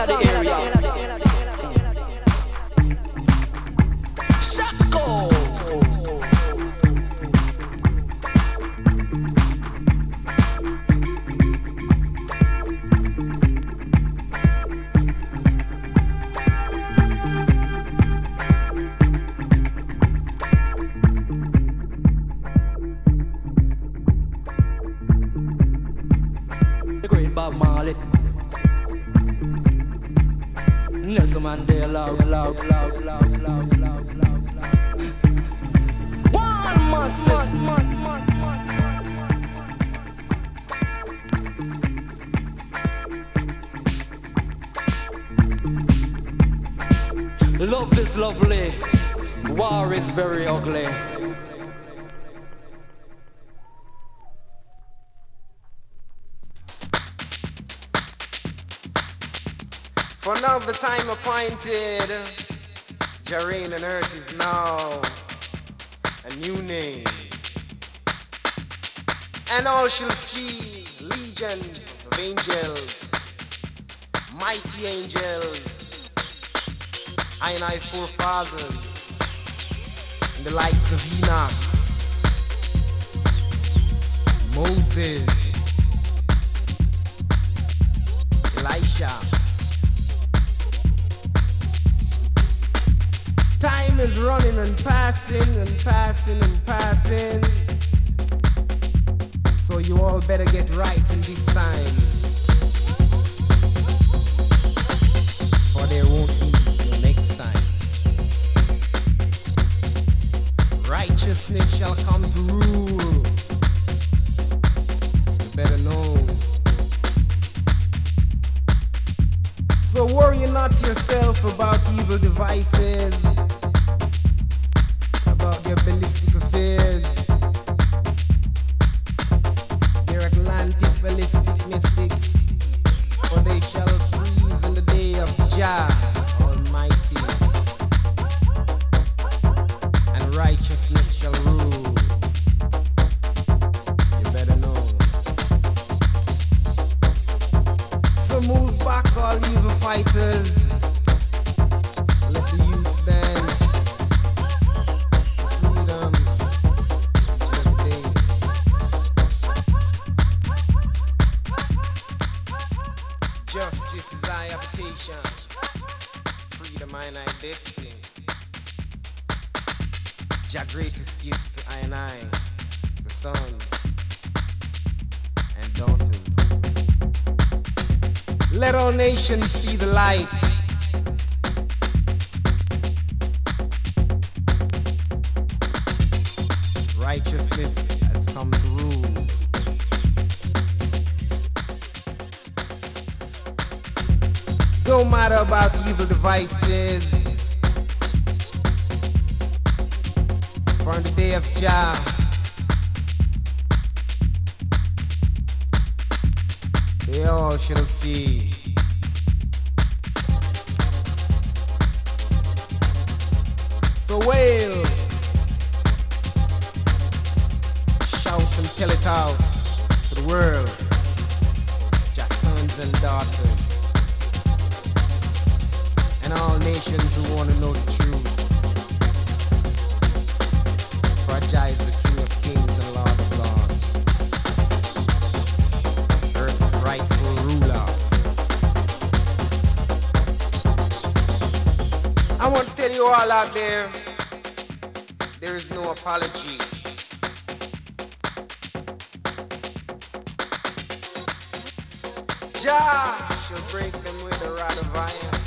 out of the very ugly. For now, the time appointed, Jareen and Earth is now a new name. And all shall see legions of angels, mighty angels, I and I forefathers the likes of Enoch, Moses, Elisha. Time is running and passing and passing and passing. So you all better get right in this time. Shall come to rule. You better. So worry not yourself about evil devices, wail, shout and tell it out to the world, just sons and daughters, and all nations who want to know the truth. Jah the King of kings and Lord of lords, Earth's rightful ruler. I want to tell you all out there, no apology. Jah shall break them with a rod of iron.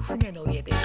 船の上です。